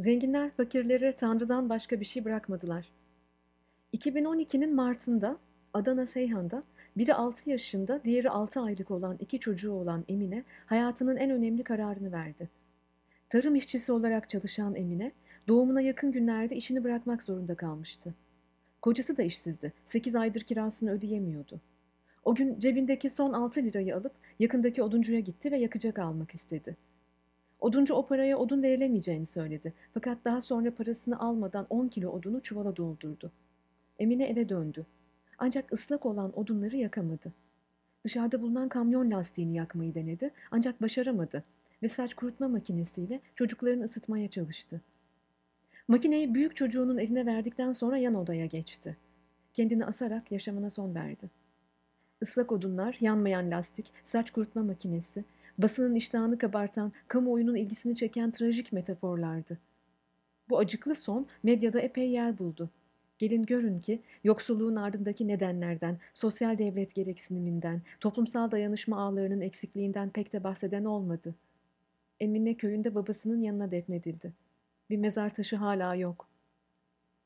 Zenginler fakirlere Tanrı'dan başka bir şey bırakmadılar. 2012'nin Mart'ında Adana Seyhan'da biri 6 yaşında, diğeri 6 aylık olan iki çocuğu olan Emine hayatının en önemli kararını verdi. Tarım işçisi olarak çalışan Emine, doğumuna yakın günlerde işini bırakmak zorunda kalmıştı. Kocası da işsizdi. 8 aydır kirasını ödeyemiyordu. O gün cebindeki son 6 lirayı alıp yakındaki oduncuya gitti ve yakacak almak istedi. Oduncu o paraya odun verilemeyeceğini söyledi. Fakat daha sonra parasını almadan 10 kilo odunu çuvala doldurdu. Emine eve döndü. Ancak ıslak olan odunları yakamadı. Dışarıda bulunan kamyon lastiğini yakmayı denedi ancak başaramadı ve saç kurutma makinesiyle çocuklarını ısıtmaya çalıştı. Makineyi büyük çocuğunun eline verdikten sonra yan odaya geçti. Kendini asarak yaşamına son verdi. Islak odunlar, yanmayan lastik, saç kurutma makinesi, basının iştahını kabartan, kamuoyunun ilgisini çeken trajik metaforlardı. Bu acıklı son medyada epey yer buldu. Gelin görün ki yoksulluğun ardındaki nedenlerden, sosyal devlet gereksiniminden, toplumsal dayanışma ağlarının eksikliğinden pek de bahseden olmadı. Emine köyünde babasının yanına defnedildi. Bir mezar taşı hala yok.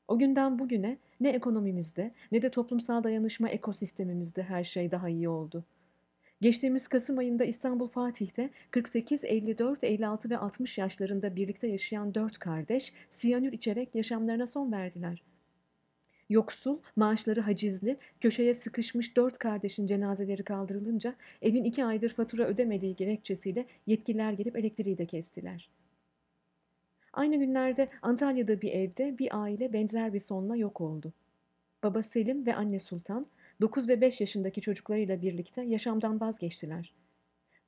O günden bugüne ne ekonomimizde ne de toplumsal dayanışma ekosistemimizde her şey daha iyi oldu. Geçtiğimiz Kasım ayında İstanbul Fatih'te 48, 54, 56 ve 60 yaşlarında birlikte yaşayan dört kardeş siyanür içerek yaşamlarına son verdiler. Yoksul, maaşları hacizli, köşeye sıkışmış dört kardeşin cenazeleri kaldırılınca evin iki aydır fatura ödemediği gerekçesiyle yetkililer gelip elektriği de kestiler. Aynı günlerde Antalya'da bir evde bir aile benzer bir sonla yok oldu. Baba Selim ve anne Sultan 9 ve 5 yaşındaki çocuklarıyla birlikte yaşamdan vazgeçtiler.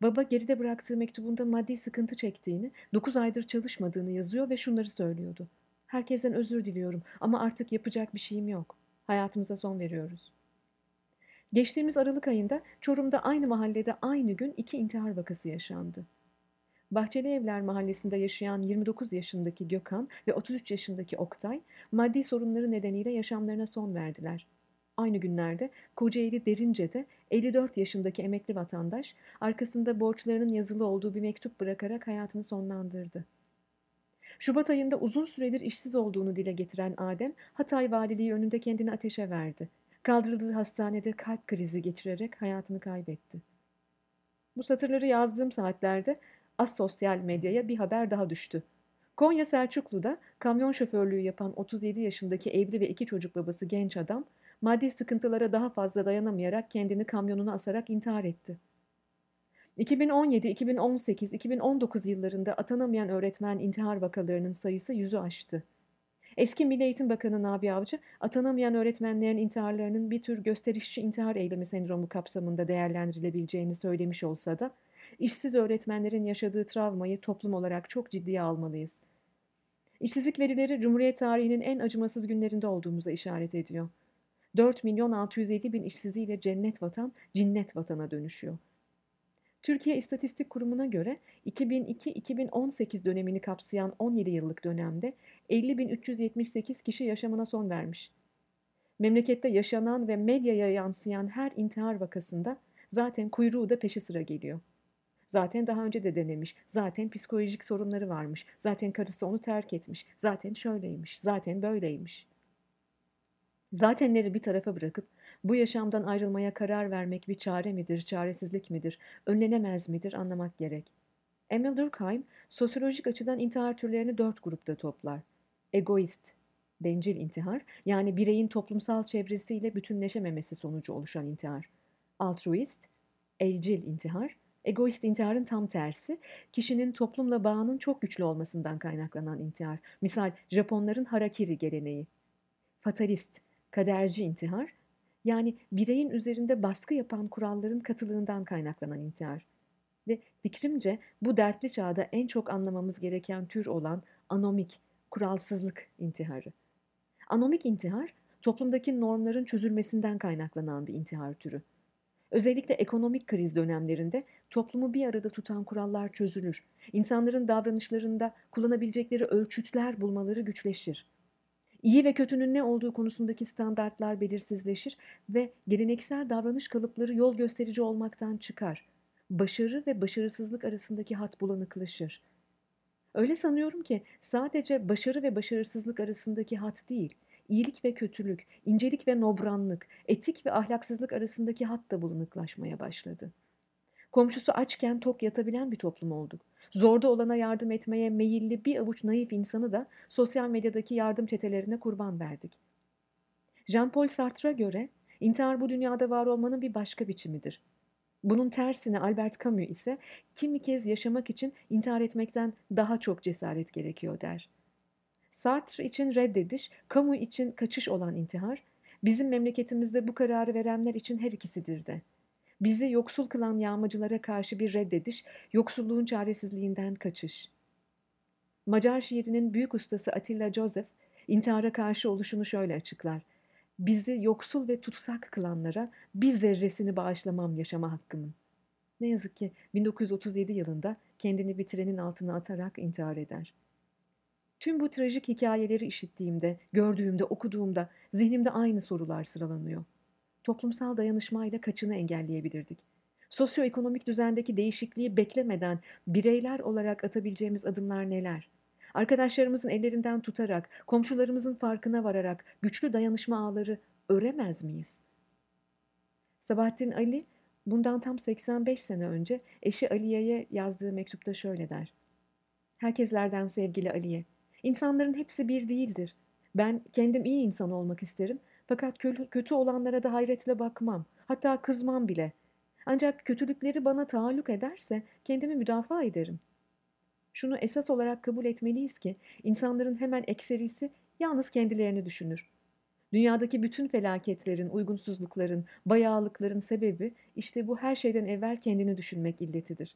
Baba geride bıraktığı mektubunda maddi sıkıntı çektiğini, 9 aydır çalışmadığını yazıyor ve şunları söylüyordu. Herkesten özür diliyorum ama artık yapacak bir şeyim yok. Hayatımıza son veriyoruz. Geçtiğimiz Aralık ayında Çorum'da aynı mahallede aynı gün iki intihar vakası yaşandı. Bahçeli Evler mahallesinde yaşayan 29 yaşındaki Gökhan ve 33 yaşındaki Oktay maddi sorunları nedeniyle yaşamlarına son verdiler. Aynı günlerde Kocaeli Derince'de 54 yaşındaki emekli vatandaş arkasında borçlarının yazılı olduğu bir mektup bırakarak hayatını sonlandırdı. Şubat ayında uzun süredir işsiz olduğunu dile getiren Adem, Hatay Valiliği önünde kendini ateşe verdi. Kaldırıldığı hastanede kalp krizi geçirerek hayatını kaybetti. Bu satırları yazdığım saatlerde az sosyal medyaya bir haber daha düştü. Konya Selçuklu'da kamyon şoförlüğü yapan 37 yaşındaki evli ve iki çocuk babası genç adam, maddi sıkıntılara daha fazla dayanamayarak kendini kamyonuna asarak intihar etti. 2017, 2018, 2019 yıllarında atanamayan öğretmen intihar vakalarının sayısı yüzü aştı. Eski Milli Eğitim Bakanı Nabi Avcı, atanamayan öğretmenlerin intiharlarının bir tür gösterişçi intihar eylemi sendromu kapsamında değerlendirilebileceğini söylemiş olsa da, işsiz öğretmenlerin yaşadığı travmayı toplum olarak çok ciddiye almalıyız. İşsizlik verileri Cumhuriyet tarihinin en acımasız günlerinde olduğumuza işaret ediyor. 4 milyon 650 bin işsizliğiyle cennet vatan, cinnet vatana dönüşüyor. Türkiye İstatistik Kurumu'na göre 2002-2018 dönemini kapsayan 17 yıllık dönemde 50.378 kişi yaşamına son vermiş. Memlekette yaşanan ve medyaya yansıyan her intihar vakasında zaten kuyruğu da peşi sıra geliyor. Zaten daha önce de denemiş, zaten psikolojik sorunları varmış, zaten karısı onu terk etmiş, zaten şöyleymiş, zaten böyleymiş.'' Zatenleri bir tarafa bırakıp bu yaşamdan ayrılmaya karar vermek bir çare midir, çaresizlik midir, önlenemez midir anlamak gerek. Emil Durkheim, sosyolojik açıdan intihar türlerini dört grupta toplar. Egoist, bencil intihar, yani bireyin toplumsal çevresiyle bütünleşememesi sonucu oluşan intihar. Altruist, elcil intihar, egoist intiharın tam tersi, kişinin toplumla bağının çok güçlü olmasından kaynaklanan intihar. Misal Japonların harakiri geleneği. Fatalist, kaderci intihar, yani bireyin üzerinde baskı yapan kuralların katılığından kaynaklanan intihar. Ve fikrimce bu dertli çağda en çok anlamamız gereken tür olan anomik, kuralsızlık intiharı. Anomik intihar, toplumdaki normların çözülmesinden kaynaklanan bir intihar türü. Özellikle ekonomik kriz dönemlerinde toplumu bir arada tutan kurallar çözülür. İnsanların davranışlarında kullanabilecekleri ölçütler bulmaları güçleşir. İyi ve kötünün ne olduğu konusundaki standartlar belirsizleşir ve geleneksel davranış kalıpları yol gösterici olmaktan çıkar. Başarı ve başarısızlık arasındaki hat bulanıklaşır. Öyle sanıyorum ki sadece başarı ve başarısızlık arasındaki hat değil, iyilik ve kötülük, incelik ve nobranlık, etik ve ahlaksızlık arasındaki hat da bulunuklaşmaya başladı. Komşusu açken tok yatabilen bir toplum olduk. Zorda olana yardım etmeye meyilli bir avuç naif insanı da sosyal medyadaki yardım çetelerine kurban verdik. Jean-Paul Sartre'a göre intihar bu dünyada var olmanın bir başka biçimidir. Bunun tersine Albert Camus ise kimi kez yaşamak için intihar etmekten daha çok cesaret gerekiyor der. Sartre için reddediş, Camus için kaçış olan intihar, bizim memleketimizde bu kararı verenler için her ikisidir de. Bizi yoksul kılan yağmacılara karşı bir reddediş, yoksulluğun çaresizliğinden kaçış. Macar şiirinin büyük ustası Attila Joseph, intihara karşı oluşunu şöyle açıklar. Bizi yoksul ve tutsak kılanlara bir zerresini bağışlamam yaşama hakkımın. Ne yazık ki 1937 yılında kendini bir trenin altına atarak intihar eder. Tüm bu trajik hikayeleri işittiğimde, gördüğümde, okuduğumda zihnimde aynı sorular sıralanıyor. Toplumsal dayanışmayla kaçını engelleyebilirdik? Sosyoekonomik düzendeki değişikliği beklemeden bireyler olarak atabileceğimiz adımlar neler? Arkadaşlarımızın ellerinden tutarak, komşularımızın farkına vararak güçlü dayanışma ağları öremez miyiz? Sabahattin Ali bundan tam 85 sene önce eşi Aliye'ye yazdığı mektupta şöyle der. Herkeslerden sevgili Aliye, insanların hepsi bir değildir. Ben kendim iyi insan olmak isterim fakat kötü olanlara da hayretle bakmam, hatta kızmam bile. Ancak kötülükleri bana taalluk ederse kendimi müdafaa ederim. Şunu esas olarak kabul etmeliyiz ki insanların hemen ekserisi yalnız kendilerini düşünür. Dünyadaki bütün felaketlerin, uygunsuzlukların, bayağılıkların sebebi işte bu her şeyden evvel kendini düşünmek illetidir.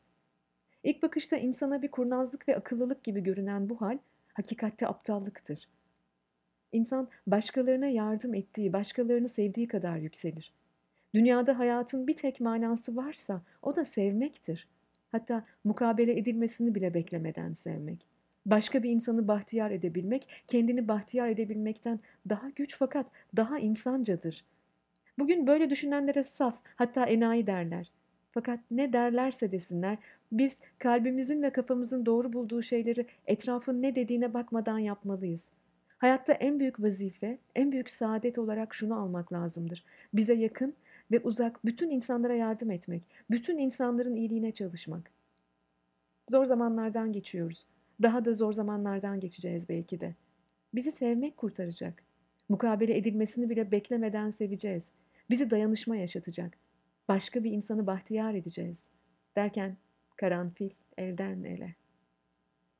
İlk bakışta insana bir kurnazlık ve akıllılık gibi görünen bu hal hakikatte aptallıktır. İnsan başkalarına yardım ettiği, başkalarını sevdiği kadar yükselir. Dünyada hayatın bir tek manası varsa o da sevmektir. Hatta mukabele edilmesini bile beklemeden sevmek. Başka bir insanı bahtiyar edebilmek, kendini bahtiyar edebilmekten daha güç fakat daha insancadır. Bugün böyle düşünenlere saf, hatta enayi derler. Fakat ne derlerse desinler, biz kalbimizin ve kafamızın doğru bulduğu şeyleri etrafın ne dediğine bakmadan yapmalıyız. Hayatta en büyük vazife, en büyük saadet olarak şunu almak lazımdır. Bize yakın ve uzak bütün insanlara yardım etmek, bütün insanların iyiliğine çalışmak. Zor zamanlardan geçiyoruz. Daha da zor zamanlardan geçeceğiz belki de. Bizi sevmek kurtaracak. Mukabele edilmesini bile beklemeden seveceğiz. Bizi dayanışma yaşatacak. Başka bir insanı bahtiyar edeceğiz. Derken karanfil elden ele.